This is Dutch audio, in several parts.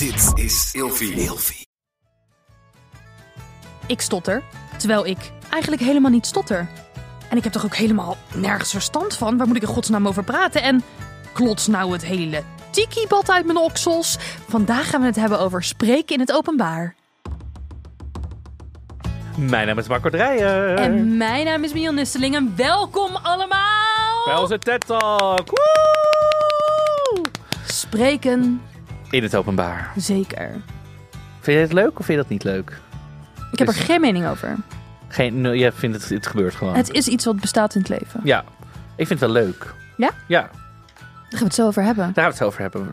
Dit is Ilfie. Ilfie. Ik stotter, terwijl ik eigenlijk helemaal niet stotter. En ik heb toch ook helemaal nergens verstand van? Waar moet ik in godsnaam over praten? En klots nou het hele tiki-bad uit mijn oksels? Vandaag gaan we het hebben over spreken in het openbaar. Mijn naam is Marco Dreyer. En mijn naam is Mion Nisteling en welkom allemaal! Bij onze TED Talk. Woe! Spreken, In het openbaar. zeker. Vind je het leuk of vind je dat niet leuk? Ik heb er Dus- geen mening over. Geen, nee, je vindt het, het gebeurt gewoon. Het is iets wat bestaat in het leven. Ja, ik vind het wel leuk. Ja? Ja, Daar gaan we het zo over hebben. daar gaan we het over hebben.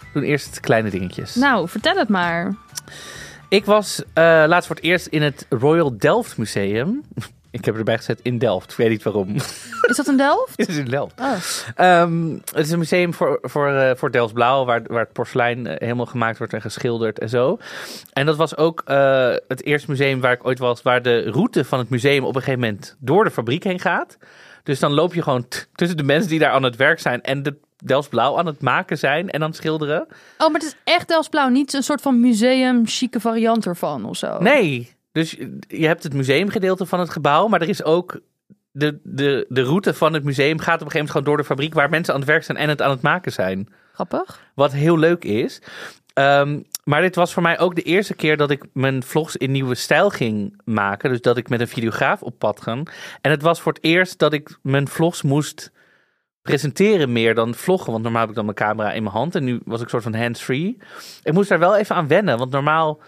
We doen eerst kleine dingetjes. Nou, vertel het maar. Ik was eh, laatst voor het eerst in het Royal Delft Museum. Ik heb erbij gezet in Delft. Ik weet niet waarom. Is dat een Delft? Het is in Delft. Oh. Ehm, het is een museum voor, voor, eh, voor Delft Blauw, waar, waar het porselein eh, helemaal gemaakt wordt en geschilderd en zo. En dat was ook eh, het eerste museum waar ik ooit was, waar de route van het museum op een gegeven moment door de fabriek heen gaat. Dus dan loop je gewoon tussen de mensen die daar aan het werk zijn en de Delft Blauw aan het maken zijn en aan het schilderen. Oh, maar het is echt Delftsblauw, niet een soort van museum chique variant ervan of zo. Nee, dus je hebt het museumgedeelte van het gebouw, maar er is ook de, de, de route van het museum gaat op een gegeven moment gewoon door de fabriek waar mensen aan het werk zijn en het aan het maken zijn. Grappig. Wat heel leuk is. Ehm, maar dit was voor mij ook de eerste keer dat ik mijn vlogs in nieuwe stijl ging maken. Dus dat ik met een videograaf op pad ging. En het was voor het eerst dat ik mijn vlogs moest presenteren meer dan vloggen. Want normaal heb ik dan mijn camera in mijn hand. En nu was ik soort van hands-free. Ik moest daar wel even aan wennen. Want normaal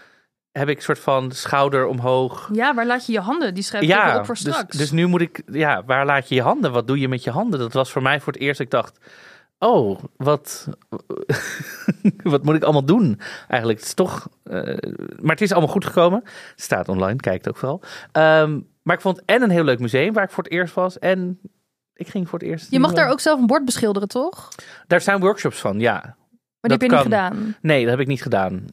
heb ik een soort van schouder omhoog. Ja, waar laat je je handen? Die schrijf ik even Ja, op voor dus, straks. dus nu moet ik, ja, waar laat je je handen? Wat doe je met je handen? Dat was voor mij voor het eerst. Ik dacht, oh, wat, wat moet ik allemaal doen? Eigenlijk, het is toch, eh, maar het is allemaal goed gekomen. Het staat online, kijk het ook vooral. Ehm, maar ik vond en een heel leuk museum waar ik voor het eerst was. En ik ging voor het eerst. je mag daar ook zelf een bord beschilderen, toch? Maar Daar zijn workshops van, ja. die Dat heb je niet gedaan. Nee, dat heb ik niet gedaan.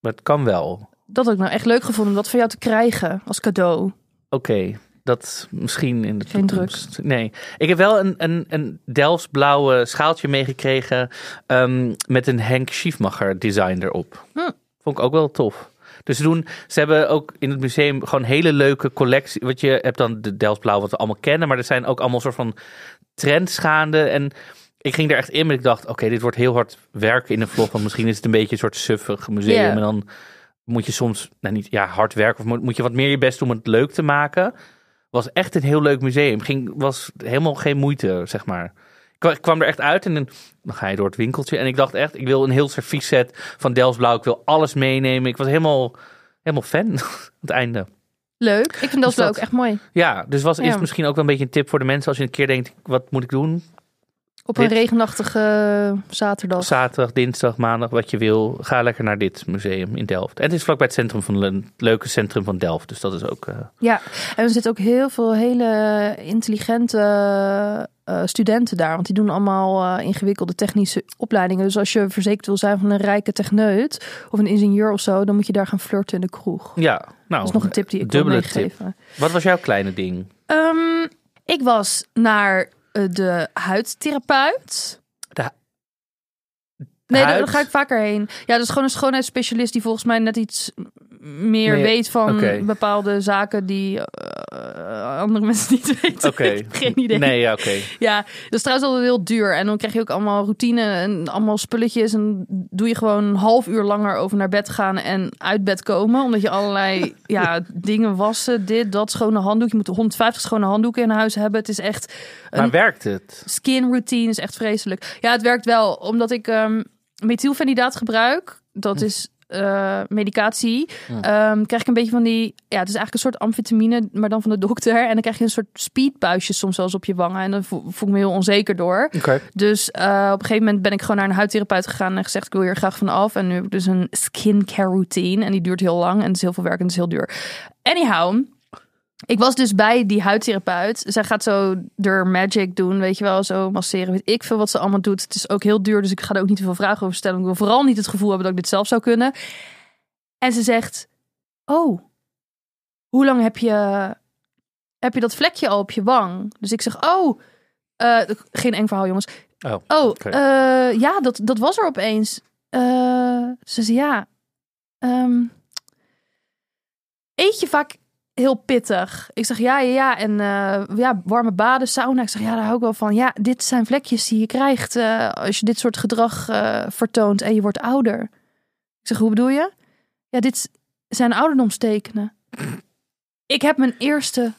Maar het kan wel. Dat had ik nou echt leuk gevonden om dat van jou te krijgen als cadeau. Oké, dat misschien in de Geen toekomst. Nee, ik heb wel een, een, een Delfts blauwe schaaltje meegekregen ehm, met een Henk Schiefmacher design erop. Hm. Vond ik ook wel tof. Dus ze, doen, ze hebben ook in het museum gewoon hele leuke collectie. Want je hebt dan de Delfts blauw wat we allemaal kennen, maar er zijn ook allemaal soort van trends gaande. En ik ging er echt in, maar ik dacht, oké, dit wordt heel hard werken in een vlog. Want misschien is het een beetje een soort suffig museum. En dan moet je soms, nou niet ja, hard werken, of moet, moet je wat meer je best doen om het leuk te maken. Was echt een heel leuk museum. Ging, was helemaal geen moeite, zeg maar. Ik kwa- ik kwam er echt uit en dan, dan ga je door het winkeltje. En ik dacht echt, ik wil een heel serviesset van Delfts Blauw. Ik wil alles meenemen. Ik was helemaal, helemaal fan aan het einde. Leuk. Ik vind Delftsblauw dat- ook echt mooi. Ja, dus was, is Ja. misschien ook wel een beetje een tip voor de mensen. Als je een keer denkt, wat moet ik doen? Op een Dit- regenachtige zaterdag. Zaterdag, dinsdag, maandag, wat je wil. Ga lekker naar dit museum in Delft. En het is vlakbij het centrum van het leuke centrum van Delft. Dus dat is ook... eh, Ja, en er zitten ook heel veel hele intelligente eh, studenten daar. Want die doen allemaal eh, ingewikkelde technische opleidingen. Dus als je verzekerd wil zijn van een rijke techneut of een ingenieur of zo, dan moet je daar gaan flirten in de kroeg. ja, nou, Dat is nog een tip die ik wil tip. meegeven. Wat was jouw kleine ding? Ehm, ik was naar eh, de huidtherapeut. De hu- Nee, Huid? daar ga ik vaker heen. Ja, dat is gewoon een schoonheidsspecialist die volgens mij net iets meer, Meer- weet van bepaalde zaken die eh, andere mensen niet weten. Oké. Geen idee. Nee, ja, oké. Ja, dat is trouwens altijd heel duur. En dan krijg je ook allemaal routine en allemaal spulletjes. En doe je gewoon een half uur langer over naar bed gaan en uit bed komen. Omdat je allerlei ja, dingen wassen, dit, dat, schone handdoek. Je moet 150 schone handdoeken in huis hebben. Het is echt Maar werkt het? skin routine, is echt vreselijk. Ja, het werkt wel, omdat ik ehm methylfenidaat gebruik. Dat is eh, medicatie. Ehm, krijg ik een beetje van die... Ja, het is eigenlijk een soort amfetamine, maar dan van de dokter. En dan krijg je een soort speedbuisjes soms zelfs op je wangen. En dan voel, voel ik me heel onzeker door. Dus eh, op een gegeven moment ben ik gewoon naar een huidtherapeut gegaan en gezegd: Ik wil hier graag van af. En nu heb ik dus een skincare routine. En die duurt heel lang en het is heel veel werk en het is heel duur. Anyhow, ik was dus bij die huidtherapeut. Zij gaat zo door magic doen, weet je wel, zo masseren. Weet ik veel wat ze allemaal doet. Het is ook heel duur, dus ik ga er ook niet te veel vragen over stellen. Ik wil vooral niet het gevoel hebben dat ik dit zelf zou kunnen. En ze zegt: Oh, hoe lang heb je, heb je dat vlekje al op je wang? Dus ik zeg: Oh, eh, geen eng verhaal, jongens. Oh, Oh, eh, ja, dat, dat was er opeens. Eh, ze zei, ja, ehm, eet je vaak heel pittig? Ik zeg, ja, ja, ja. En eh, ja, warme baden, sauna. Ik zeg, ja, daar hou ik wel van. Ja, dit zijn vlekjes die je krijgt eh, als je dit soort gedrag eh, vertoont en je wordt ouder. Ik zeg, hoe bedoel je? Ja, dit zijn ouderdomstekenen. Ik heb mijn eerste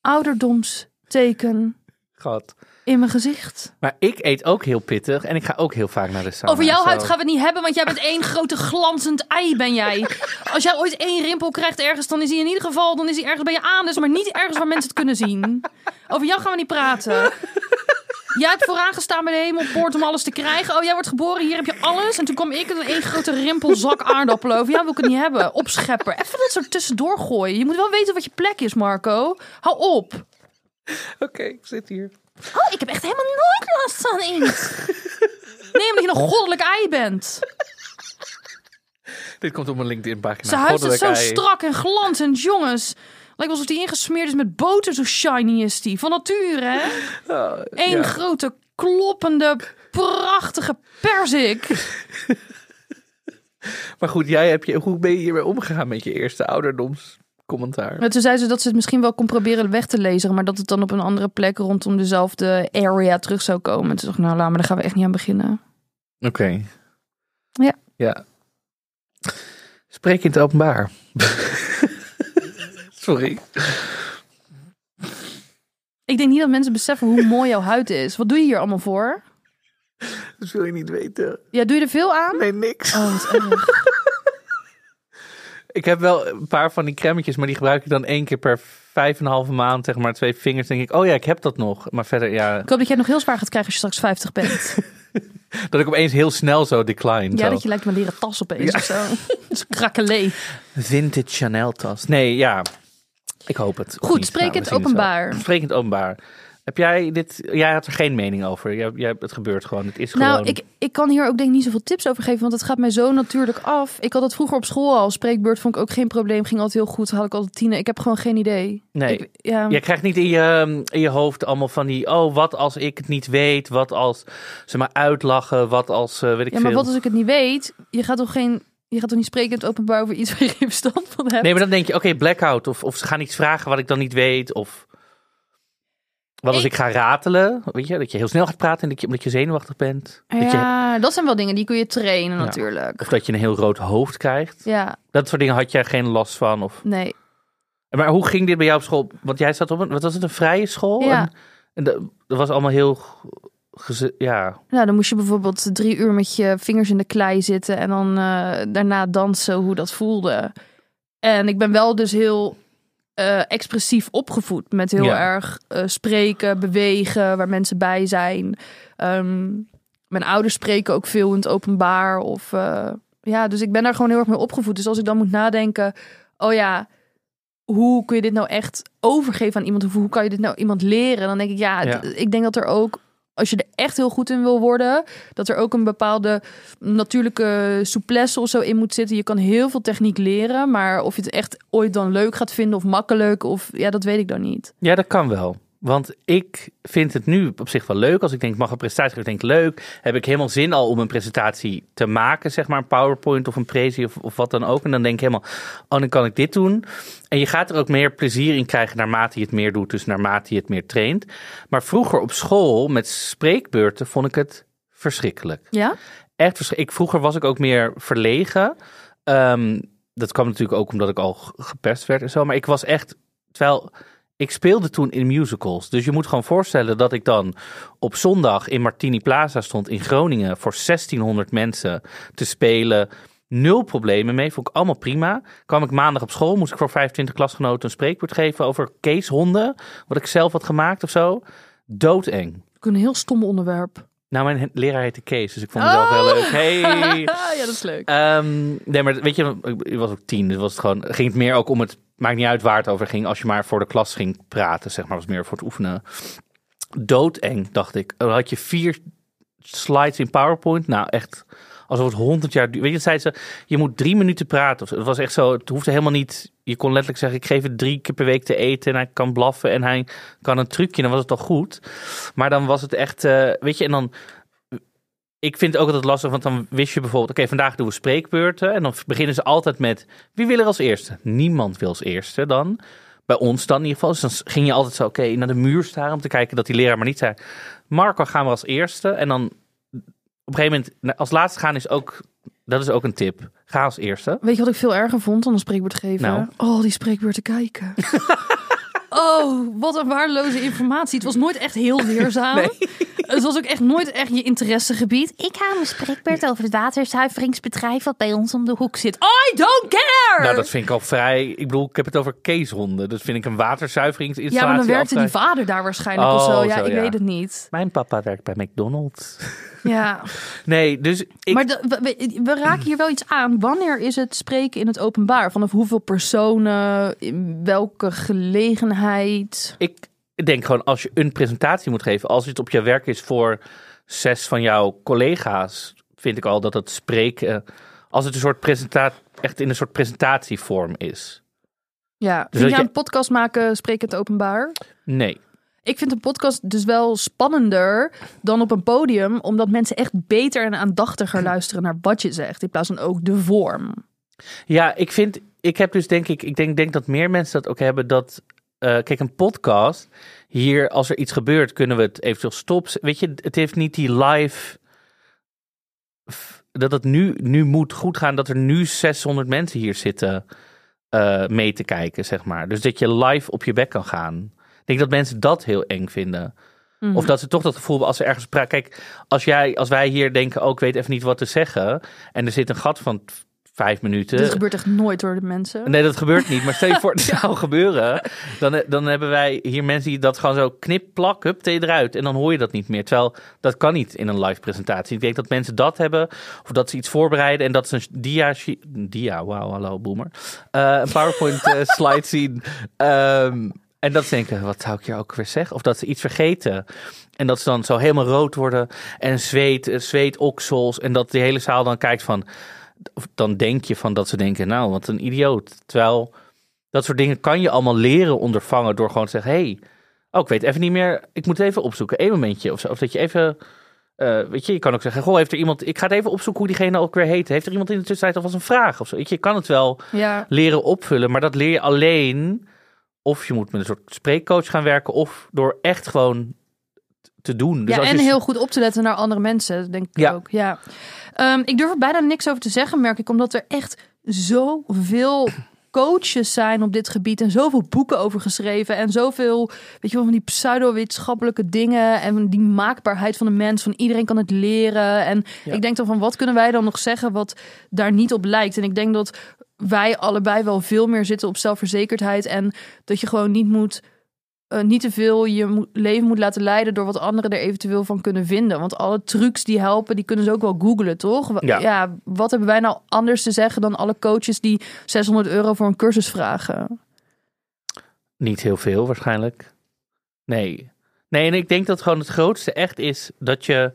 ouderdomsteken Gehad. in mijn gezicht. Maar ik eet ook heel pittig en ik ga ook heel vaak naar de sauna. Over jouw huid gaan we het niet hebben, want jij bent één grote glanzend ei, ben jij. Als jij ooit één rimpel krijgt ergens, dan is hij in ieder geval dan is hij ergens bij je anus, maar niet ergens waar mensen het kunnen zien. Over jou gaan we niet praten. Jij hebt vooraan gestaan bij de hemelpoort om alles te krijgen. Oh, jij wordt geboren, hier heb je alles. En toen kwam ik en één grote rimpelzak aardappelen over. Jou wil ik het niet hebben. Opschepper. Even dat soort tussendoor gooien. Je moet wel weten wat je plek is, Marco. Hou op. Oké, ik zit hier. Oh, ik heb echt helemaal nooit last van iets. Nee, omdat je een goddelijk ei bent. Dit komt op mijn LinkedIn pagina. Zijn huid is zo ei. strak en glanzend, jongens. Lijkt alsof hij ingesmeerd is met boter, zo shiny is die. Van nature, hè? Oh, Eén ja. grote, kloppende, prachtige perzik. Maar goed, jij heb je, hoe ben je hiermee omgegaan met je eerste ouderdomscommentaar? Maar toen zei ze dat ze het misschien wel kon proberen weg te lezen, maar dat het dan op een andere plek rondom dezelfde area terug zou komen. En toen dacht ik, nou laat maar, daar gaan we echt niet aan beginnen. Oké. Ja. Ja. Spreek in het openbaar. Sorry. Ik denk niet dat mensen beseffen hoe mooi jouw huid is. Wat doe je hier allemaal voor? Dat wil je niet weten. Ja, doe je er veel aan? Nee, niks. Oh, wat erg. Ik heb wel een paar van die crèmetjes, maar die gebruik ik dan één keer per vijf en een halve maand. Zeg maar twee vingers. denk ik, oh ja, ik heb dat nog. Maar verder, ja. Ik hoop dat jij nog heel zwaar gaat krijgen als je straks 50 bent. Dat ik opeens heel snel zo decline. Ja, zo. dat je lijkt me een leren tas opeens Ja. of zo. Zo'n krakkelee. Vintage Chanel tas. Nee, ja. Ik hoop het. Goed, spreek Nou, openbaar. Het openbaar. Heb jij dit... Jij had er geen mening over. Jij, jij, het gebeurt gewoon. Het is Nou, gewoon... ik, ik kan hier ook denk ik niet zoveel tips over geven, want het gaat mij zo natuurlijk af. Ik had het vroeger op school al. Spreekbeurt vond ik ook geen probleem. Ging altijd heel goed. Had ik altijd tien. Ik heb gewoon geen idee. Nee. Ik, ja. Jij krijgt niet in je, in je hoofd allemaal van die... Oh, wat als ik het niet weet? Wat als ze me uitlachen? Wat als... eh, weet ik ja, maar veel. wat als ik het niet weet? Je gaat toch geen... Je gaat toch niet spreken in het openbaar over iets waar je geen verstand van hebt? Nee, maar dan denk je... Oké, blackout. Of, of ze gaan iets vragen wat ik dan niet weet. Of... Wat als Ik- ga ratelen? Weet je, dat je heel snel gaat praten en dat je, omdat je zenuwachtig bent. Dat je, Ja, dat zijn wel dingen die kun je trainen Ja. natuurlijk. of dat je een heel rood hoofd krijgt. Ja, Dat soort dingen had jij geen last van? Of... nee. Maar hoe ging dit bij jou op school? Want jij zat op een, wat was het, een vrije school? Ja. En, en dat, dat was allemaal heel, ja, Nou, dan moest je bijvoorbeeld drie uur met je vingers in de klei zitten en dan eh, daarna dansen hoe dat voelde. En ik ben wel dus heel eh, expressief opgevoed met heel Ja. erg eh, spreken, bewegen, waar mensen bij zijn. Ehm, mijn ouders spreken ook veel in het openbaar. Of, eh, ja, dus ik ben daar gewoon heel erg mee opgevoed. Dus als ik dan moet nadenken, oh ja, hoe kun je dit nou echt overgeven aan iemand? Of hoe kan je dit nou iemand leren? Dan denk ik, ja, ik denk dat er ook, als je er echt heel goed in wil worden, dat er ook een bepaalde natuurlijke souplesse of zo in moet zitten. Je kan heel veel techniek leren, maar of je het echt ooit dan leuk gaat vinden of makkelijk, of ja, dat weet ik dan niet. ja, dat kan wel. Want ik vind het nu op zich wel leuk. Als ik denk, ik mag een presentatie geven, denk ik leuk. Heb ik helemaal zin al om een presentatie te maken, zeg maar een PowerPoint of een prezi of, of wat dan ook. En dan denk ik helemaal, oh, dan kan ik dit doen. En je gaat er ook meer plezier in krijgen naarmate je het meer doet, dus naarmate je het meer traint. Maar vroeger op school met spreekbeurten vond ik het verschrikkelijk. Ja? echt verschrikkelijk. Ik, vroeger was ik ook meer verlegen. Ehm, dat kwam natuurlijk ook omdat ik al gepest werd en zo. Maar ik was echt, terwijl ik speelde toen in musicals. Dus je moet gewoon voorstellen dat ik dan op zondag in Martini Plaza stond in Groningen voor 1600 mensen te spelen. Nul problemen mee, vond ik allemaal prima. Kwam ik maandag op school, moest ik voor 25 klasgenoten een spreekwoord geven over keeshonden. Wat ik zelf had gemaakt of zo. Doodeng. Ook een heel stom onderwerp. Nou, mijn leraar heette Kees, dus ik vond het zelf heel leuk. Hey! ja, dat is leuk. Ehm, nee, maar weet je, ik- ik was ook tien, dus was het gewoon, ging het meer ook om het, maakt niet uit waar het over ging, als je maar voor de klas ging praten, zeg maar, was meer voor het oefenen. Doodeng, dacht ik. Dan had je vier slides in PowerPoint, nou echt, alsof het honderd jaar duurde. Weet je, zei ze, je moet drie minuten praten. Het was echt zo, het hoefde helemaal niet, je kon letterlijk zeggen, ik geef het drie keer per week te eten en hij kan blaffen en hij kan een trucje, dan was het al goed. Maar dan was het echt, eh, weet je, en dan ik vind het ook altijd lastig, want dan wist je bijvoorbeeld, oké, vandaag doen we spreekbeurten. En dan beginnen ze altijd met, wie wil er als eerste? Niemand wil als eerste dan. Bij ons dan in ieder geval. Dus dan ging je altijd zo, oké, naar de muur staan om te kijken dat die leraar maar niet zei, Marco gaan we als eerste. En dan op een gegeven moment, als laatste gaan is ook, dat is ook een tip. Ga als eerste. Weet je wat ik veel erger vond dan een spreekbeurt geven? Nou. Oh, die spreekbeurten kijken. oh, wat een waardeloze informatie. Het was nooit echt heel leerzaam. Het was ook echt nooit echt je interessegebied. Ik hou een spreekbeurt over het waterzuiveringsbedrijf wat bij ons om de hoek zit. I don't care! Nou, dat vind ik al vrij. Ik bedoel, ik heb het over keeshonden. Dat vind ik een ja, waterzuiveringsinstallatie. maar dan werkte die vader daar waarschijnlijk of Oh, zo. Ja, zo, ik ja. weet het niet. Mijn papa werkt bij McDonald's. Ja. Nee, dus ik. Maar de- we- we raken hier wel iets aan. Wanneer is het spreken in het openbaar? Vanaf hoeveel personen? In welke gelegenheid? Ik denk gewoon als je een presentatie moet geven, als het op je werk is voor zes van jouw collega's, vind ik al dat het spreken, als het een soort presentatie, echt in een soort presentatievorm is. Ja, Dus vind je een podcast maken spreken in het openbaar? Nee. Ik vind een podcast dus wel spannender dan op een podium, omdat mensen echt beter en aandachtiger luisteren naar wat je zegt, in plaats van ook de vorm. Ja, ik vind, ik heb dus denk ik, ik denk, denk dat meer mensen dat ook hebben dat, kijk, een podcast, hier als er iets gebeurt, kunnen we het eventueel stoppen. Weet je, het heeft niet die live, dat het nu, nu moet goed gaan, dat er nu 600 mensen hier zitten eh, mee te kijken, zeg maar. Dus dat je live op je bek kan gaan. Ik denk dat mensen dat heel eng vinden. Mhm. Of dat ze toch dat gevoel hebben als ze ergens praten. Kijk, als, jij, als wij hier denken, oh, ik weet even niet wat te zeggen. En er zit een gat van vijf minuten. Dit gebeurt echt nooit door de mensen. Nee, dat gebeurt niet. Maar stel je voor, het zou gebeuren. Dan, dan hebben wij hier mensen die dat gewoon zo knip, plak, hup, thee eruit. En dan hoor je dat niet meer. Terwijl dat kan niet in een live presentatie. Ik denk dat mensen dat hebben. Of dat ze iets voorbereiden. En dat ze een dia, dia wauw, hallo boomer. Eh, een PowerPoint eh, slide zien. Ehm, en dat ze denken, wat zou ik hier ook weer zeggen? Of dat ze iets vergeten. En dat ze dan zo helemaal rood worden. En zweet, eh, zweetoksels. En dat de hele zaal dan kijkt van dan denk je van dat ze denken, nou, wat een idioot. Terwijl dat soort dingen kan je allemaal leren ondervangen door gewoon te zeggen, hey, oh, ik weet even niet meer, ik moet het even opzoeken, één momentje of zo. Of dat je even, eh, weet je, je kan ook zeggen, goh, heeft er iemand, ik ga het even opzoeken hoe diegene ook weer heet. Heeft er iemand in de tussentijd alvast een vraag of zo? Je, kan het wel Ja, leren opvullen, maar dat leer je alleen of je moet met een soort spreekcoach gaan werken of door echt gewoon te doen. Dus ja als en je- heel goed op te letten naar andere mensen, denk ik Ja. ook. Ja. Ehm, ik durf er bijna niks over te zeggen, merk ik, omdat er echt zoveel coaches zijn op dit gebied en zoveel boeken over geschreven en zoveel, weet je wel, van die pseudo-wetenschappelijke dingen en die maakbaarheid van de mens, van iedereen kan het leren. En Ja. ik denk dan van, wat kunnen wij dan nog zeggen wat daar niet op lijkt? En ik denk dat wij allebei wel veel meer zitten op zelfverzekerdheid en dat je gewoon niet moet eh, niet te veel je leven moet laten leiden door wat anderen er eventueel van kunnen vinden. Want alle trucs die helpen, die kunnen ze ook wel googlen, toch? Ja. wat hebben wij nou anders te zeggen dan alle coaches die 600 euro voor een cursus vragen? Niet heel veel waarschijnlijk. Nee. Nee, en ik denk dat gewoon het grootste echt is dat je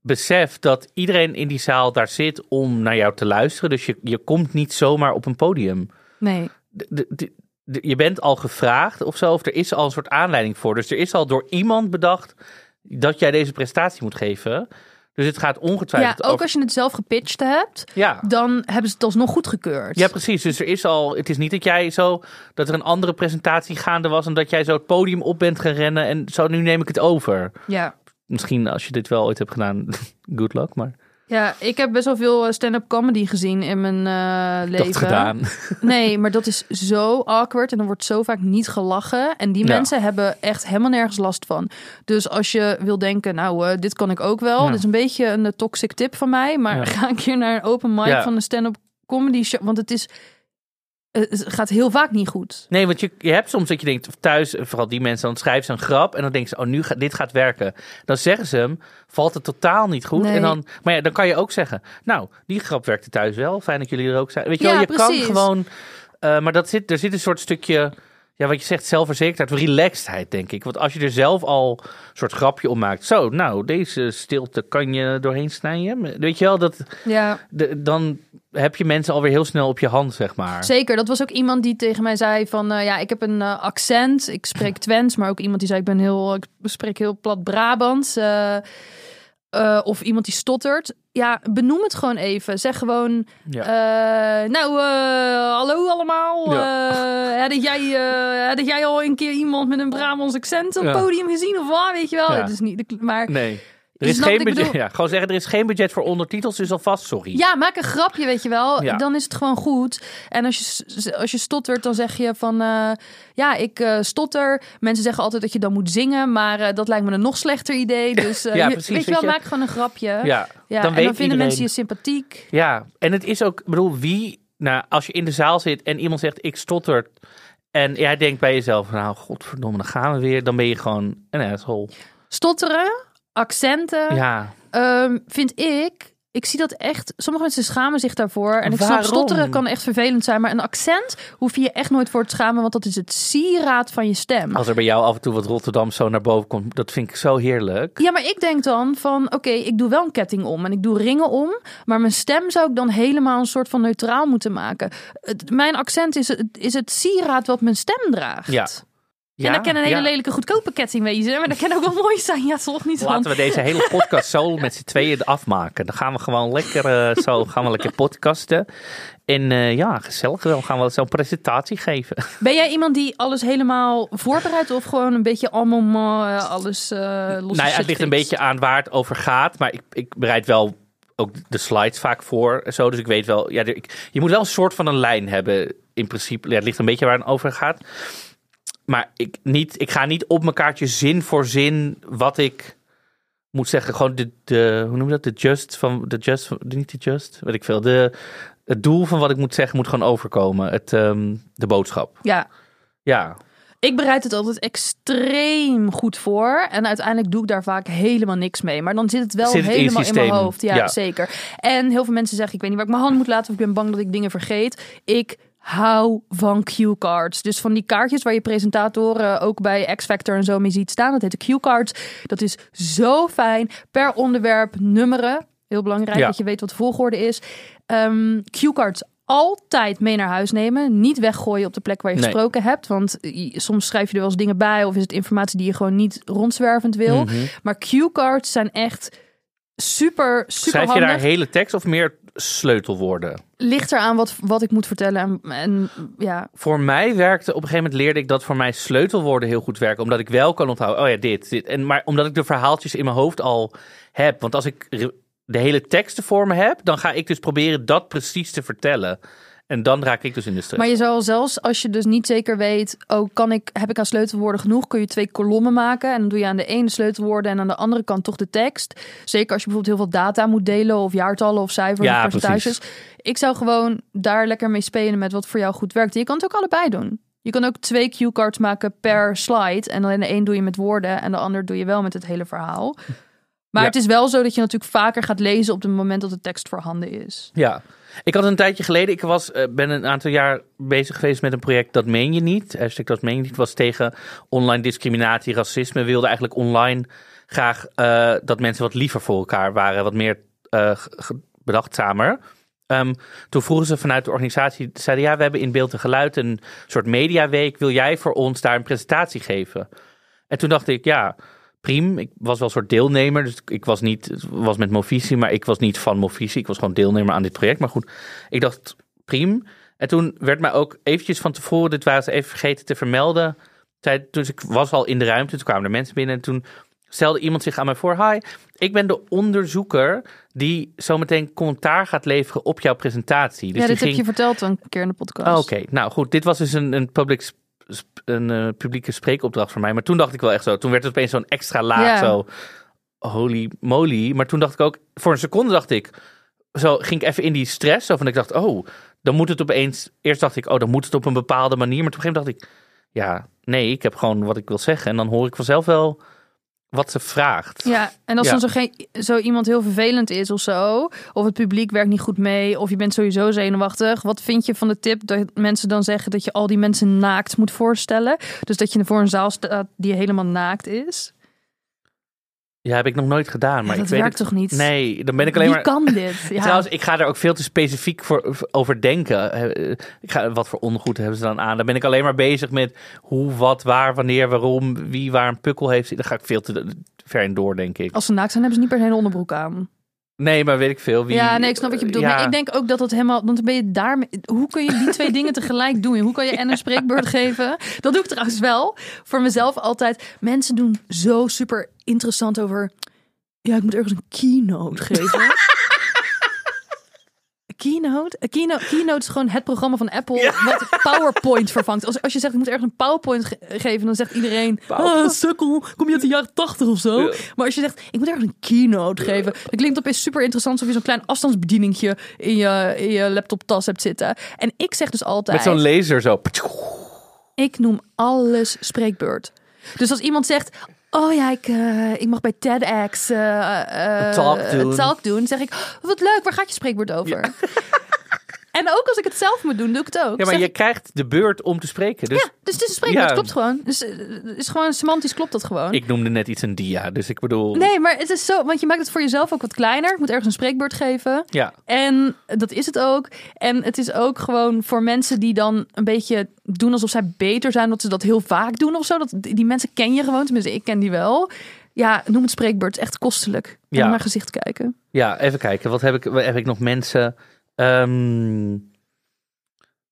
beseft dat iedereen in die zaal daar zit om naar jou te luisteren. Dus je, je komt niet zomaar op een podium. Nee. De- de- de- de- je bent al gevraagd of zo, of er is al een soort aanleiding voor. Dus er is al door iemand bedacht dat jij deze prestatie moet geven. Dus het gaat Ja, ongetwijfeld ook over... als je het zelf gepitcht hebt, Ja. dan hebben ze het alsnog goedgekeurd. Ja, precies. Dus er is al. Het is niet dat jij zo. dat er een andere presentatie gaande was. en dat jij zo het podium op bent gaan rennen. en zo nu neem ik het over. ja. Misschien als je dit wel ooit hebt gedaan. Good luck, maar. Ja, ik heb best wel veel eh, stand-up comedy gezien in mijn eh, leven. Dat gedaan. Nee, maar dat is zo awkward en er wordt zo vaak niet gelachen. En die Ja. mensen hebben echt helemaal nergens last van. Dus als je wil denken, nou, eh, dit kan ik ook wel. Ja. Dit is een beetje een toxic tip van mij. Maar Ja. ga een keer naar een open mic van een stand-up comedy show. Want het is... Het gaat heel vaak niet goed. Nee, want je, je hebt soms dat je denkt. thuis, vooral die mensen. dan schrijven ze een grap. en dan denken ze. oh, nu gaat dit gaat werken. Dan zeggen ze hem. valt het totaal niet goed. Nee. En dan, maar ja, dan kan je ook zeggen. nou, die grap werkte thuis wel. Fijn dat jullie er ook zijn. Weet je Ja, wel, je precies. kan gewoon. eh, maar dat zit, er zit een soort stukje. Ja, wat je zegt, zelfverzekerdheid, relaxedheid, denk ik. Want als je er zelf al een soort grapje om maakt. Zo, nou, deze stilte kan je doorheen snijden. Weet je wel, dat, Ja, de, dan heb je mensen alweer heel snel op je hand, zeg maar. zeker. Dat was ook iemand die tegen mij zei van... eh, ja, ik heb een eh, accent. Ik spreek Twents. Maar ook iemand die zei, ik ben heel... Ik spreek heel plat Brabants. Eh, of iemand die stottert. Ja, benoem het gewoon even. Zeg gewoon, Ja. eh, nou, eh, hallo allemaal. Eh, had, jij, eh, had jij al een keer iemand met een Brabants accent op het Ja. podium gezien of wat? Weet je wel? Ja. Het is niet, de- maar Nee. Er is snapt geen budget. Ja, gewoon zeggen, er is geen budget voor ondertitels, dus alvast sorry. Ja, maak een grapje, weet je wel. Ja. Dan is het gewoon goed. En als je, als je stottert, dan zeg je van... eh, ja, ik eh, stotter. Mensen zeggen altijd dat je dan moet zingen. Maar eh, dat lijkt me een nog slechter idee. Dus Ja, precies, weet je wel, je. maak gewoon een grapje. Ja, Ja, en dan dan weet vinden iedereen. mensen je sympathiek. Ja, en het is ook, ik bedoel, wie, nou, als je in de zaal zit en iemand zegt ik stotter en jij denkt bij jezelf, nou, godverdomme, dan gaan we weer, dan ben je gewoon een asshole. Stotteren, accenten, Ja, ehm, vind ik... Ik zie dat echt. Sommige mensen schamen zich daarvoor. En ik snap, Waarom? stotteren kan echt vervelend zijn. Maar een accent hoef je je echt nooit voor te schamen. Want dat is het sieraad van je stem. als er bij jou af en toe wat Rotterdam zo naar boven komt, dat vind ik zo heerlijk. Ja, maar ik denk dan van, oké, ik doe wel een ketting om en ik doe ringen om, maar mijn stem zou ik dan helemaal een soort van neutraal moeten maken. Het, mijn accent is het, is het sieraad wat mijn stem draagt. Ja. En Ja, dat kan een hele ja. lelijke goedkope ketting wezen, maar dat kan ook wel mooi zijn. Ja, toch niet van. Laten we deze hele podcast zo met z'n tweeën afmaken. Dan gaan we gewoon lekker eh, zo gaan we lekker podcasten. En eh, ja, gezellig. Dan gaan we zo'n presentatie geven. Ben jij iemand die alles helemaal voorbereidt of gewoon een beetje allemaal eh, alles los Nou ja, het ligt een beetje aan waar het over gaat. Maar ik, ik bereid wel ook de slides vaak voor. en Zo, dus ik weet wel. Ja, ik, je moet wel een soort van een lijn hebben. In principe. Ja, het ligt een beetje waar het over gaat. Maar ik, niet, ik ga niet op mijn kaartje zin voor zin wat ik moet zeggen. Gewoon de, de hoe noem je dat? De just van de just, van- niet de just, weet ik veel. De, het doel van wat ik moet zeggen moet gewoon overkomen. Het, ehm, de boodschap. Ja, Ja, Ik bereid het altijd extreem goed voor. En uiteindelijk doe ik daar vaak helemaal niks mee. Maar dan zit het wel Zit het helemaal in, mijn hoofd. Ja, Ja. zeker. En heel veel mensen zeggen, ik weet niet waar ik mijn hand moet laten. Of ik ben bang dat ik dingen vergeet. Ik hou van cue cards. Dus van die kaartjes waar je presentatoren ook bij X Factor en zo mee ziet staan. Dat heet de cue cards. Dat is zo fijn. Per onderwerp nummeren. Heel belangrijk Ja. dat je weet wat de volgorde is. Ehm cue cards altijd mee naar huis nemen. Niet weggooien op de plek waar je Nee. gesproken hebt. Want soms schrijf je er wel eens dingen bij. Of is het informatie die je gewoon niet rondzwervend wil. Mhm. Maar cue cards zijn echt super, super Schrijf je handig. daar hele tekst of meer sleutelwoorden? Ligt eraan wat, wat ik moet vertellen. En, en ja, Voor mij werkte, op een gegeven moment leerde ik dat voor mij sleutelwoorden heel goed werken. Omdat ik wel kan onthouden, oh ja, dit, dit. En, maar omdat ik de verhaaltjes in mijn hoofd al heb. Want als ik de hele teksten voor me heb, dan ga ik dus proberen dat precies te vertellen. En dan raak ik dus in de stress. Maar je zou zelfs als je dus niet zeker weet, oh, kan ik, heb ik aan sleutelwoorden genoeg, kun je twee kolommen maken en dan doe je aan de ene sleutelwoorden en aan de andere kant toch de tekst. Zeker als je bijvoorbeeld heel veel data moet delen of jaartallen of cijfers Ja, of percentages. Ik zou gewoon daar lekker mee spelen met wat voor jou goed werkt. Je kan het ook allebei doen. Je kan ook twee cue cards maken per slide en dan in de een doe je met woorden en de ander doe je wel met het hele verhaal. Maar Ja. het is wel zo dat je natuurlijk vaker gaat lezen op het moment dat de tekst voorhanden is. Ja, ik had een tijdje geleden, ik was, eh, ben een aantal jaar bezig geweest met een project Dat Meen Je Niet. Hashtag Dat Meen Je Niet was tegen online discriminatie, racisme. We wilden eigenlijk online graag eh, dat mensen wat liever voor elkaar waren, wat meer ge- bedachtzamer. Ehm, toen vroegen ze vanuit de organisatie, zeiden ja, we hebben in beeld en geluid een soort mediaweek. Wil jij voor ons daar een presentatie geven? En toen dacht ik, ja, prima. Ik was wel een soort deelnemer. Dus ik was niet, was met Movisie, maar ik was niet van Movisie. Ik was gewoon deelnemer aan dit project. Maar goed, ik dacht, prima. En toen werd mij ook eventjes van tevoren, dit waren ze even vergeten te vermelden. Zei, dus ik was al in de ruimte, toen kwamen er mensen binnen. En toen stelde iemand zich aan mij voor. Hi, ik ben de onderzoeker die zometeen commentaar gaat leveren op jouw presentatie. Dus ja, dit heb je verteld een keer in de podcast. Oh, Oké, nou goed, dit was dus een, een, public, een eh, publieke spreekopdracht voor mij. Maar toen dacht ik wel echt zo, toen werd het opeens zo'n extra laag zo, holy moly. Maar toen dacht ik ook, voor een seconde dacht ik, zo ging ik even in die stress. Zo van, ik dacht, oh, dan moet het opeens, eerst dacht ik, oh, dan moet het op een bepaalde manier. Maar toen op een gegeven moment dacht ik, ja, nee, ik heb gewoon wat ik wil zeggen. En dan hoor ik vanzelf wel wat ze vraagt. Ja, en als Ja. dan zo, geen, zo iemand heel vervelend is of zo, of het publiek werkt niet goed mee, of je bent sowieso zenuwachtig, wat vind je van de tip dat mensen dan zeggen dat je al die mensen naakt moet voorstellen? Dus dat je voor een zaal staat die helemaal naakt is? Ja, heb ik nog nooit gedaan. Maar Ja, dat ik weet werkt toch niet? Nee, dan ben ik alleen Wie maar... kan dit? Ja. Trouwens, ik ga er ook veel te specifiek voor, over denken. Eh, Ik ga, wat voor ondergoed hebben ze dan aan? Dan ben ik alleen maar bezig met hoe, wat, waar, wanneer, waarom, wie waar een pukkel heeft. Dan ga ik veel te, ver in door, denk ik. Als ze naakt zijn, hebben ze niet per se een onderbroek aan. Nee, maar weet ik veel. Wie, ja, nee, ik snap wat je bedoelt. Ja. Ik denk ook dat dat helemaal... Want dan ben je daarmee... Hoe kun je die twee dingen tegelijk doen? Hoe kan je en een spreekbeurt geven? Dat doe ik trouwens wel. Voor mezelf altijd. Mensen doen zo super interessant over... Ja, ik moet ergens een keynote geven. Keynote? Een Keynote, Keynote is gewoon het programma van Apple wat PowerPoint vervangt. Als, als je zegt, ik moet ergens een PowerPoint ge- geven, dan zegt iedereen, ah, sukkel, kom je uit de jaren tachtig of zo? Ja. Maar als je zegt, ik moet ergens een Keynote geven, dan klinkt opeens super interessant, alsof je zo'n klein afstandsbedieningje in je, in je laptoptas hebt zitten. En ik zeg dus altijd, Met zo'n laser zo. ik noem alles spreekbeurt. Dus als iemand zegt, oh ja, ik, eh, ik mag bij TEDx Een talk doen. talk doen, zeg ik, wat leuk, waar gaat je spreekbeurt over? en ook als ik het zelf moet doen, doe ik het ook. Ja, maar je ik, krijgt de beurt om te spreken. Dus ja, dus het is een spreekbeurt, Ja. klopt gewoon. Dus eh, is gewoon semantisch klopt dat gewoon. ik noemde net iets een dia. Dus ik bedoel... Nee, maar het is zo, want je maakt het voor jezelf ook wat kleiner. Ik moet ergens een spreekbeurt geven. Ja, En dat is het ook. En het is ook gewoon voor mensen die dan een beetje doen alsof zij beter zijn, dat ze dat heel vaak doen of zo. Dat, die mensen ken je gewoon, tenminste ik ken die wel. Ja, noem het spreekbeurt. Echt kostelijk. Ja. Naar gezicht kijken. ja, even kijken. Wat heb ik, heb ik nog mensen... Ehm,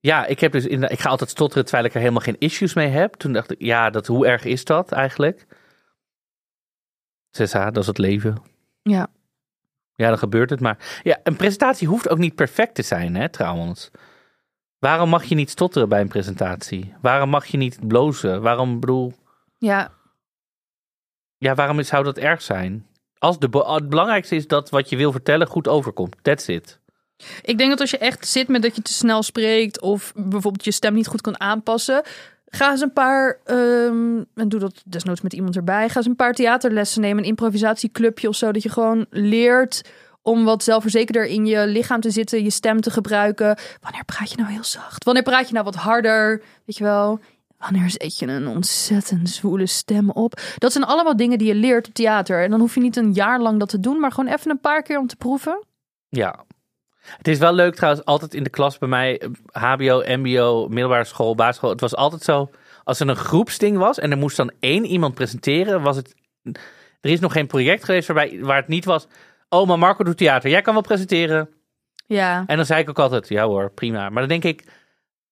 ja, ik heb dus in, ik ga altijd stotteren terwijl ik er helemaal geen issues mee heb. Toen dacht ik, ja, dat, hoe erg is dat eigenlijk? 6a, dat is het leven. Ja. Ja, dan gebeurt het maar. Ja, een presentatie hoeft ook niet perfect te zijn, hè, trouwens. Waarom mag je niet stotteren bij een presentatie? Waarom mag je niet blozen? Waarom, bedoel... Ja, Ja, waarom zou dat erg zijn? Als de, het belangrijkste is dat wat je wil vertellen goed overkomt. That's it. Ik denk dat als je echt zit met dat je te snel spreekt of bijvoorbeeld je stem niet goed kan aanpassen, ga eens een paar, ehm, en doe dat desnoods met iemand erbij, ga eens een paar theaterlessen nemen, een improvisatieclubje of zo, dat je gewoon leert om wat zelfverzekerder in je lichaam te zitten, je stem te gebruiken. Wanneer praat je nou heel zacht? Wanneer praat je nou wat harder? Weet je wel? Wanneer zet je een ontzettend zwoele stem op? Dat zijn allemaal dingen die je leert op theater. En dan hoef je niet een jaar lang dat te doen, maar gewoon even een paar keer om te proeven. Ja. Het is wel leuk trouwens, altijd in de klas bij mij, eh, HBO, MBO, middelbare school, basisschool. Het was altijd zo, als er een groepsding was en er moest dan één iemand presenteren, was het. Er is nog geen project geweest waarbij, waar het niet was. Oh, maar Marco doet theater. Jij kan wel presenteren. Ja. En dan zei ik ook altijd, ja hoor, prima. Maar dan denk ik,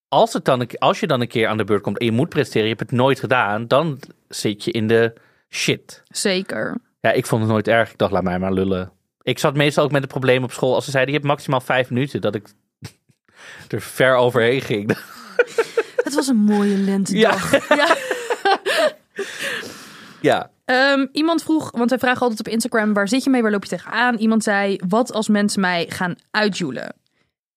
als, het dan, als je dan een keer aan de beurt komt en je moet presteren, je hebt het nooit gedaan, dan zit je in de shit. Zeker. Ja, ik vond het nooit erg. Ik dacht, laat mij maar lullen. Ik zat meestal ook met het probleem op school. Als ze zeiden, je hebt maximaal vijf minuten, dat ik er ver overheen ging. Het was een mooie lentedag. Ja. Ja, Ehm, iemand vroeg, want wij vragen altijd op Instagram, waar zit je mee, waar loop je tegenaan? Iemand zei, wat als mensen mij gaan uitjoelen?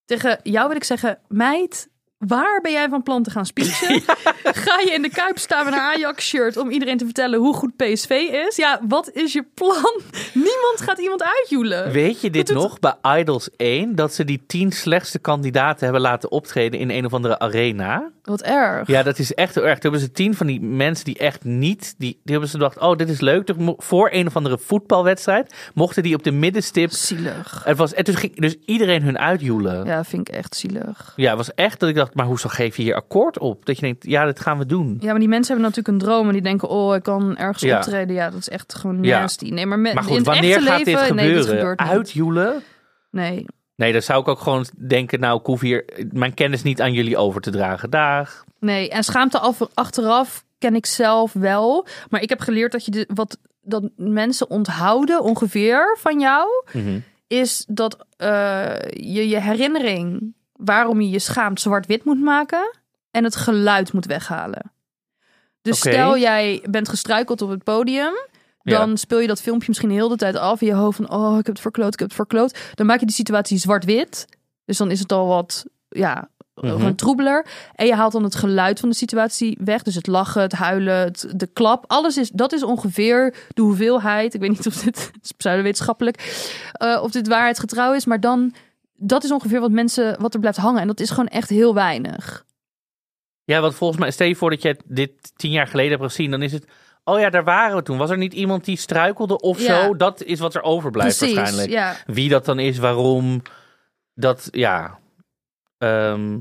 Tegen jou wil ik zeggen, meid, waar ben jij van plan te gaan speechen? Ga je in de Kuip staan met een Ajax-shirt om iedereen te vertellen hoe goed PSV is? Ja, wat is je plan? Niemand gaat iemand uitjoelen. weet je dit doet- nog bij Idols 1? Dat ze die tien slechtste kandidaten hebben laten optreden in een of andere arena. Wat erg. Ja, dat is echt heel erg. Toen hebben ze tien van die mensen die echt niet... Die, die hebben ze gedacht, oh, dit is leuk. Toen Voor een of andere voetbalwedstrijd mochten die op de middenstip... Zielig. Het was, en toen ging dus iedereen hun uitjoelen. Ja. Ja, vind ik echt zielig. het was echt dat ik dacht, maar hoezo geef je hier akkoord op? Dat je denkt, ja, dat gaan we doen. Ja, maar die mensen hebben natuurlijk een droom en die denken, oh, ik kan ergens Ja. optreden. Ja, dat is echt gewoon Ja. nasty. Nee, maar, met, Maar in goed, wanneer echte gaat dit leven, gebeuren? Nee, dit gebeurt niet. Uitjoelen? Nee. Nee, dan zou ik ook gewoon denken, nou, ik hoef hier mijn kennis niet aan jullie over te dragen. Dag. Nee, en schaamte af, achteraf ken ik zelf wel. Maar ik heb geleerd dat je de, wat dat mensen onthouden ongeveer van jou, Mhm. is dat eh, je je herinnering waarom je je schaamt zwart-wit moet maken en het geluid moet weghalen. Dus stel jij bent gestruikeld op het podium, dan Ja. speel je dat filmpje misschien heel de tijd af in je hoofd van oh ik heb het verkloot, ik heb het verkloot. Dan maak je die situatie zwart-wit. Dus dan is het al wat ja, Mhm. gewoon troebeler. En je haalt dan het geluid van de situatie weg. Dus het lachen, het huilen, het, de klap. Alles is, dat is ongeveer de hoeveelheid. Ik weet niet of dit is pseudowetenschappelijk, eh of dit waarheidsgetrouw is. Maar dan, dat is ongeveer wat mensen, wat er blijft hangen. En dat is gewoon echt heel weinig. Ja, want volgens mij, stel je voor dat je dit tien jaar geleden hebt gezien, dan is het, oh ja, daar waren we toen. Was er niet iemand die struikelde of Ja. zo? Dat is wat er overblijft Precies, waarschijnlijk. ja. Wie dat dan is, waarom, dat, ja. Ehm,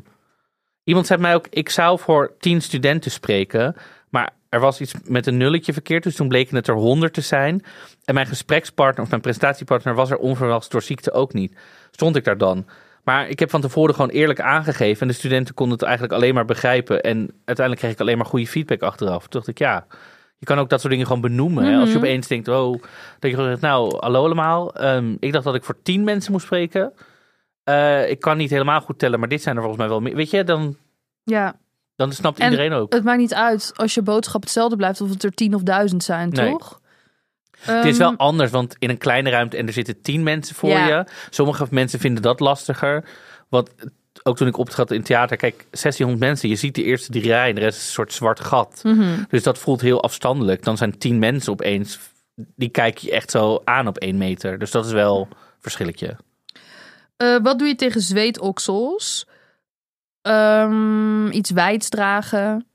iemand zei mij ook, ik zou voor tien studenten spreken, Maar er was iets met een nulletje verkeerd, dus toen bleken het er 100 te zijn. En mijn gesprekspartner of mijn presentatiepartner was er onverwachts door ziekte ook niet. Stond ik daar dan. Maar ik heb van tevoren gewoon eerlijk aangegeven. En de studenten konden het eigenlijk alleen maar begrijpen. En uiteindelijk kreeg ik alleen maar goede feedback achteraf. Toen dacht ik, ja, je kan ook dat soort dingen gewoon benoemen. hè. Als je Mhm. opeens denkt, oh, dat je gewoon zegt, nou, hallo allemaal. Ehm, ik dacht dat ik voor tien mensen moest spreken. Eh, ik kan niet helemaal goed tellen, maar dit zijn er volgens mij wel meer. Weet je, dan, Ja, dan snapt En iedereen ook. het maakt niet uit als je boodschap hetzelfde blijft of het er tien of duizend zijn, Nee. toch? Het is wel Ehm, anders, want in een kleine ruimte en er zitten tien mensen voor Ja. je. Sommige mensen vinden dat lastiger. Want ook toen ik optrad in theater, kijk, 1600 mensen. Je ziet de eerste drie rijen, de rest is een soort zwart gat. mhm. Dus dat voelt heel afstandelijk. Dan zijn tien mensen opeens, die kijk je echt zo aan op één meter. Dus dat is wel een verschilletje. Eh, wat doe je tegen zweetoksels? Ehm, iets wijds dragen.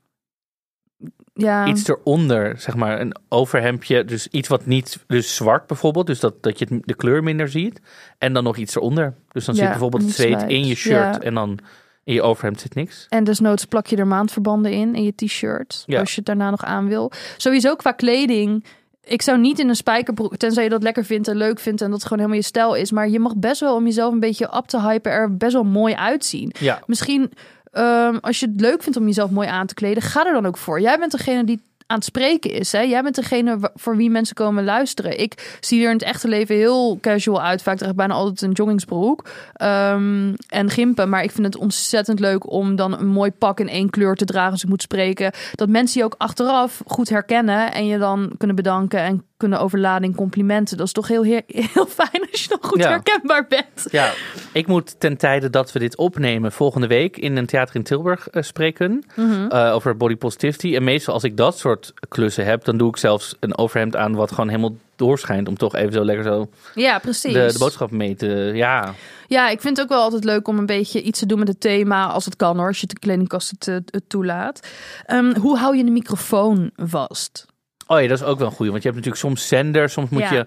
Ja. Iets eronder, zeg maar, een overhemdje. Dus iets wat niet, dus zwart bijvoorbeeld. Dus dat, dat je de kleur minder ziet. En dan nog iets eronder. Dus dan Ja, zit bijvoorbeeld het zweet in je shirt Ja. en dan in je overhemd zit niks. En desnoods plak je er maandverbanden in, in je t-shirt. Ja. Als je het daarna nog aan wil. Sowieso qua kleding. Ik zou niet in een spijkerbroek, tenzij je dat lekker vindt en leuk vindt en dat gewoon helemaal je stijl is. Maar je mag best wel om jezelf een beetje up te hypen er best wel mooi uitzien. Ja, Misschien ehm, als je het leuk vindt om jezelf mooi aan te kleden, ga er dan ook voor. Jij bent degene die aan het spreken is. Hè? Jij bent degene voor wie mensen komen luisteren. Ik zie er in het echte leven heel casual uit. Vaak draag ik bijna altijd een joggingsbroek ehm, en gimpen. Maar ik vind het ontzettend leuk om dan een mooi pak in één kleur te dragen als ik moet spreken. Dat mensen je ook achteraf goed herkennen en je dan kunnen bedanken en kunnen overladen in complimenten. Dat is toch heel, heel, fijn als je dan goed Ja. herkenbaar bent. ja, ik moet ten tijde dat we dit opnemen volgende week in een theater in Tilburg eh, spreken. Eh, over body positivity. En meestal als ik dat soort klussen heb, dan doe ik zelfs een overhemd aan wat gewoon helemaal doorschijnt. Om toch even zo lekker zo Ja, precies. de, de boodschap mee te... Ja, Ja, ik vind het ook wel altijd leuk om een beetje iets te doen met het thema, als het kan hoor, als je de kledingkast het, eh, het toelaat. Ehm, hoe hou je de microfoon vast? Oh ja, dat is ook wel een goeie. Want je hebt natuurlijk soms zender, soms moet Ja. je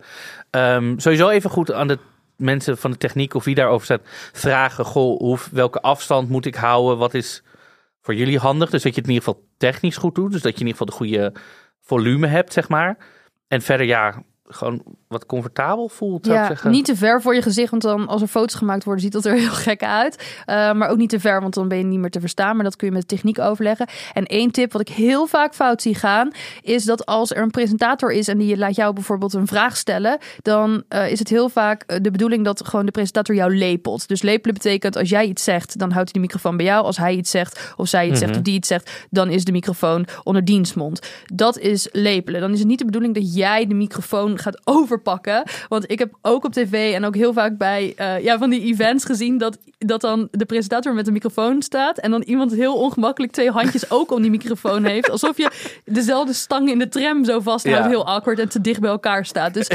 ehm, sowieso even goed aan de mensen van de techniek of wie daarover staat vragen. Goh, hoe, welke afstand moet ik houden? Wat is voor jullie handig? Dus dat je het in ieder geval technisch goed doet. Dus dat je in ieder geval de goede volume hebt, zeg maar. En verder, ja, gewoon wat comfortabel voelt, zou ik Ja, zeggen. niet te ver voor je gezicht, want dan als er foto's gemaakt worden, ziet dat er heel gek uit. Eh, maar ook niet te ver, want dan ben je niet meer te verstaan. Maar dat kun je met de techniek overleggen. En één tip wat ik heel vaak fout zie gaan, is dat als er een presentator is en die laat jou bijvoorbeeld een vraag stellen, dan eh, is het heel vaak eh, de bedoeling dat gewoon de presentator jou lepelt. Dus lepelen betekent als jij iets zegt, dan houdt hij de microfoon bij jou. Als hij iets zegt, of zij iets zegt, Mhm. of die iets zegt, dan is de microfoon onder dienstmond. Dat is lepelen. Dan is het niet de bedoeling dat jij de microfoon gaat Want ik heb ook op tv en ook heel vaak bij eh, ja, van die events gezien dat, dat dan de presentator met de microfoon staat. En dan iemand heel ongemakkelijk twee handjes ook om die microfoon heeft. Alsof je dezelfde stang in de tram zo vasthoudt. Ja. Heel awkward en te dicht bij elkaar staat. Dus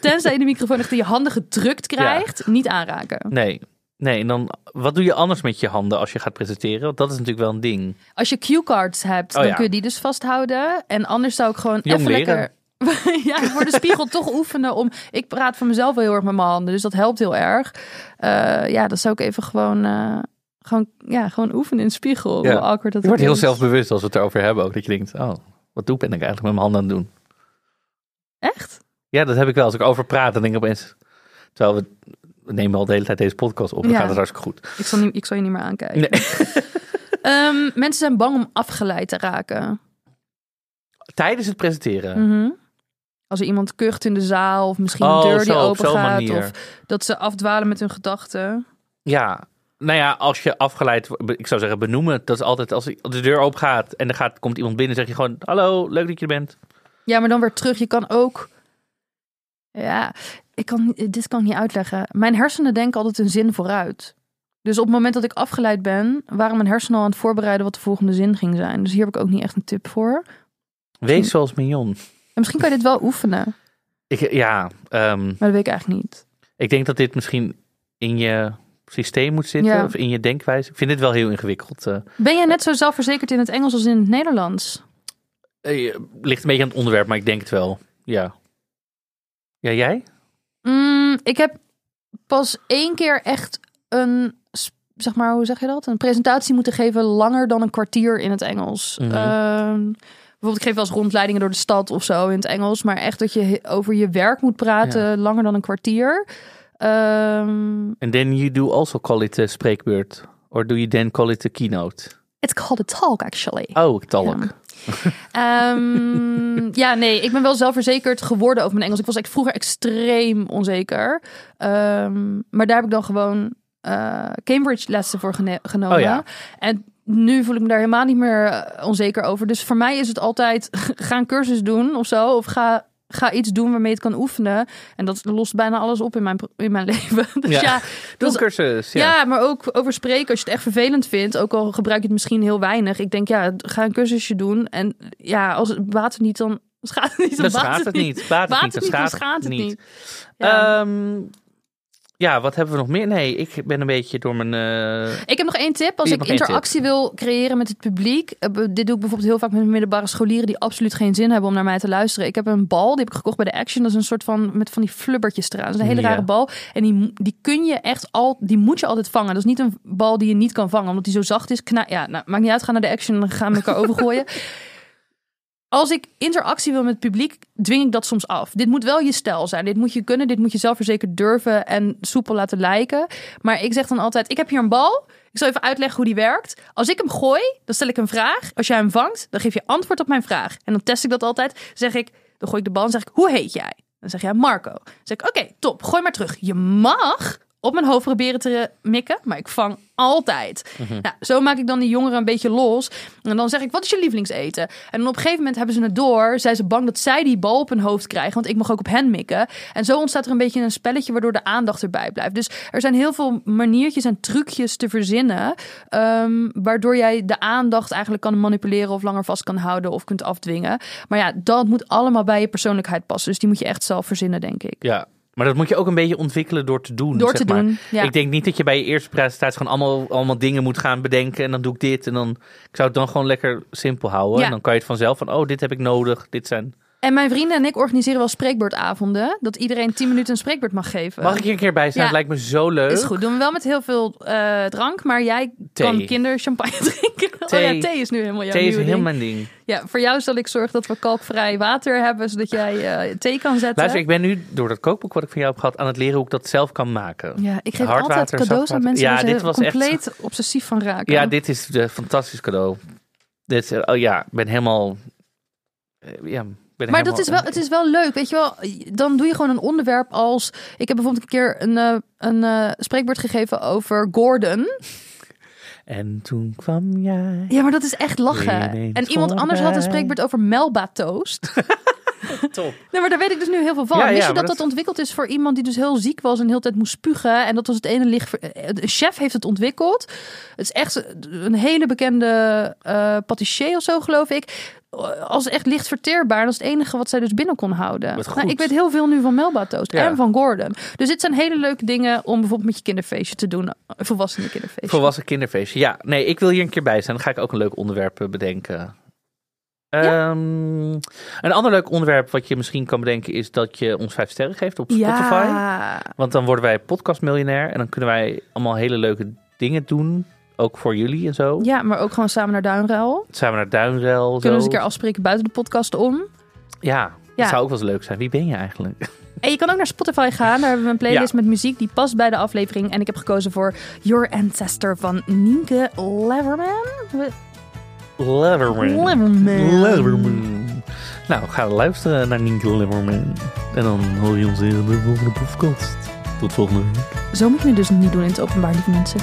tenzij je de microfoon echt in je handen gedrukt krijgt, niet aanraken. Nee. Nee, en dan wat doe je anders met je handen als je gaat presenteren? Want dat is natuurlijk wel een ding. Als je cue-cards hebt, Oh dan ja. kun je die dus vasthouden. En anders zou ik gewoon Jong even leren. lekker... ja, voor de spiegel toch oefenen om... Ik praat voor mezelf wel heel erg met mijn handen, dus dat helpt heel erg. Eh, ja, dat zou ik even gewoon... eh, gewoon, ja, gewoon oefenen in de spiegel. Ja. Hoe awkward dat Je wordt heel zelfbewust als we het erover hebben ook. Dat je denkt, oh, wat doe ben ik eigenlijk met mijn handen aan het doen? Echt? Ja, dat heb ik wel. Als ik over praat, dan denk ik opeens... Terwijl we, we nemen al de hele tijd deze podcast op. Dan Ja. gaat het hartstikke goed. Ik zal, niet, ik zal je niet meer aankijken. Nee. Ehm, mensen zijn bang om afgeleid te raken. Tijdens het presenteren. Mhm. Als er iemand kucht in de zaal, of misschien een Oh, deur die zo, open gaat. manier. Of dat ze afdwalen met hun gedachten. Ja. Nou ja, als je afgeleid ik zou zeggen benoemen. Dat is altijd als de deur open gaat en er gaat, komt iemand binnen, zeg je gewoon: Hallo, leuk dat je er bent. Ja, maar dan weer terug. Je kan ook. Ja, ik kan, dit kan ik niet uitleggen. Mijn hersenen denken altijd een zin vooruit. Dus op het moment dat ik afgeleid ben, waren mijn hersenen al aan het voorbereiden wat de volgende zin ging zijn. Dus hier heb ik ook niet echt een tip voor. Wees zoals Mignon. En misschien kan je dit wel oefenen, Ik, ja, ehm, maar dat weet ik eigenlijk niet. ik denk dat dit misschien in je systeem moet zitten Ja. of in je denkwijze. Ik vind dit wel heel ingewikkeld. eh. Ben jij net zo zelfverzekerd in het Engels als in het Nederlands? Eh, ligt een beetje aan het onderwerp, maar ik denk het wel. Ja. Ja, jij? Mm, ik heb pas één keer echt een, zeg maar, hoe zeg je dat? Een presentatie moeten geven langer dan een kwartier in het Engels. Mhm. Ehm, Bijvoorbeeld, ik geef wel eens rondleidingen door de stad of zo in het Engels. Maar echt dat je over je werk moet praten langer dan een kwartier. Ehm, And then you do also call it a spreekbeurt. Or do you then call it a keynote? it's called a talk, actually. Oh, talk. Ja. Ehm, ja, nee, ik ben wel zelfverzekerd geworden over mijn Engels. Ik was echt vroeger extreem onzeker. Ehm, maar daar heb ik dan gewoon eh, Cambridge lessen voor gene- genomen. Oh ja. En nu voel ik me daar helemaal niet meer eh, onzeker over. Dus voor mij is het altijd ga een cursus doen of zo. Of ga, ga iets doen waarmee je het kan oefenen. En dat lost bijna alles op in mijn, in mijn leven. Dus Ja. ja, dat is cursus. Ja. ja. maar ook over spreken als je het echt vervelend vindt. Ook al gebruik je het misschien heel weinig. Ik denk, ja, ga een cursusje doen. En ja, als het baat het niet, dan schaadt het niet. Dan schaadt het niet. Baat het niet, dan niet, dan schaadt het niet. niet. Ja. Ehm, ja, wat hebben we nog meer? Nee, ik ben een beetje door mijn... eh, ik heb nog één tip. Als ik interactie wil creëren met het publiek. eh, dit doe ik bijvoorbeeld heel vaak met middelbare scholieren die absoluut geen zin hebben om naar mij te luisteren. Ik heb een bal, die heb ik gekocht bij de Action. Dat is een soort van met van die flubbertjes eraan. Dat is een hele Ja. rare bal. En die, die kun je echt al, die moet je altijd vangen. Dat is niet een bal die je niet kan vangen, omdat die zo zacht is. Kna ja, nou, maakt niet uit. Ga naar de Action en gaan we elkaar overgooien. Als ik interactie wil met het publiek, dwing ik dat soms af. Dit moet wel je stijl zijn. Dit moet je kunnen. Dit moet je zelfverzekerd durven en soepel laten lijken. Maar ik zeg dan altijd: ik heb hier een bal. Ik zal even uitleggen hoe die werkt. Als ik hem gooi, dan stel ik een vraag. Als jij hem vangt, dan geef je antwoord op mijn vraag. En dan test ik dat altijd. Zeg ik, dan gooi ik de bal en zeg ik: hoe heet jij? Dan zeg jij Marco. Dan zeg ik: oké, top. Gooi maar terug. Je mag op mijn hoofd proberen te mikken, maar ik vang altijd. Nou, zo maak ik dan die jongeren een beetje los. En dan zeg ik, wat is je lievelingseten? En dan op een gegeven moment hebben ze het door. Zijn ze bang dat zij die bal op hun hoofd krijgen, want ik mag ook op hen mikken. En zo ontstaat er een beetje een spelletje waardoor de aandacht erbij blijft. Dus er zijn heel veel maniertjes en trucjes te verzinnen, ehm, waardoor jij de aandacht eigenlijk kan manipuleren of langer vast kan houden of kunt afdwingen. Maar ja, dat moet allemaal bij je persoonlijkheid passen. Dus die moet je echt zelf verzinnen, denk ik. ja, maar dat moet je ook een beetje ontwikkelen door te doen. Door zeg te maar. doen, ja. Ik denk niet dat je bij je eerste presentatie gewoon allemaal, allemaal dingen moet gaan bedenken. En dan doe ik dit. En dan, ik zou het dan gewoon lekker simpel houden. Ja. En dan kan je het vanzelf van, oh, dit heb ik nodig. Dit zijn... En mijn vrienden en ik organiseren wel spreekbeurtavonden. Dat iedereen 10 minuten een spreekbeurt mag geven. Mag ik hier een keer bij zijn? Ja. Lijkt me zo leuk. Is goed. Doen we wel met heel veel eh, drank. Maar jij Thee. kan kinderchampagne drinken. Thee. Oh ja, thee is nu helemaal jouw Thee is ding. mijn ding. Ja, voor jou zal ik zorgen dat we kalkvrij water hebben. Zodat jij eh, thee kan zetten. Luister, ik ben nu door dat kookboek wat ik van jou heb gehad aan het leren hoe ik dat zelf kan maken. Ja, ik geef Hardwater, altijd cadeaus aan mensen Ja, dit was echt- compleet obsessief van raken. Ja, dit is een fantastisch cadeau. Dit, oh ja, ik ben helemaal... eh, Ja, ben Maar dat is wel, het is wel leuk, weet je wel. Dan doe je gewoon een onderwerp als... Ik heb bijvoorbeeld een keer een, eh, een eh, spreekbeurt gegeven over Gordon. En toen kwam jij... Ja, maar dat is echt lachen. En iemand anders had een spreekbeurt over Melba toast. Top. Nee, maar daar weet ik dus nu heel veel van. Ja, Wist ja, je dat, dat- dat ontwikkeld is voor iemand die dus heel ziek was en de hele tijd moest spugen? En dat was het ene licht. De chef heeft het ontwikkeld. Het is echt een hele bekende eh patissier of zo, geloof ik. Als echt licht verteerbaar. Dat is het enige wat zij dus binnen kon houden. Nou, ik weet heel veel nu van Melba Toast Ja. en van Gordon. Dus dit zijn hele leuke dingen om bijvoorbeeld met je kinderfeestje te doen. Volwassenen kinderfeestje. Volwassen kinderfeestje. Ja, nee, ik wil hier een keer bij zijn. Dan ga ik ook een leuk onderwerp eh, bedenken. Ehm, een ander leuk onderwerp wat je misschien kan bedenken is dat je ons vijf sterren geeft op Spotify. Ja. Want dan worden wij podcastmiljonair en dan kunnen wij allemaal hele leuke dingen doen. Ook voor jullie en zo. ja, maar ook gewoon samen naar Duinruil. Samen naar Duinrel. Kunnen we eens een keer afspreken buiten de podcast om. Ja, dat zou ook wel eens leuk zijn. Wie ben je eigenlijk? En je kan ook naar Spotify gaan. Daar hebben we een playlist met muziek die past bij de aflevering. En ik heb gekozen voor Your Ancestor van Nienke Leverman. Leverman. Leverman. Leverman. Nou, ga luisteren naar Nienke Leverman. En dan hoor je ons in de volgende podcast. Tot volgende week. Zo moet je het dus niet doen in het openbaar, lieve mensen.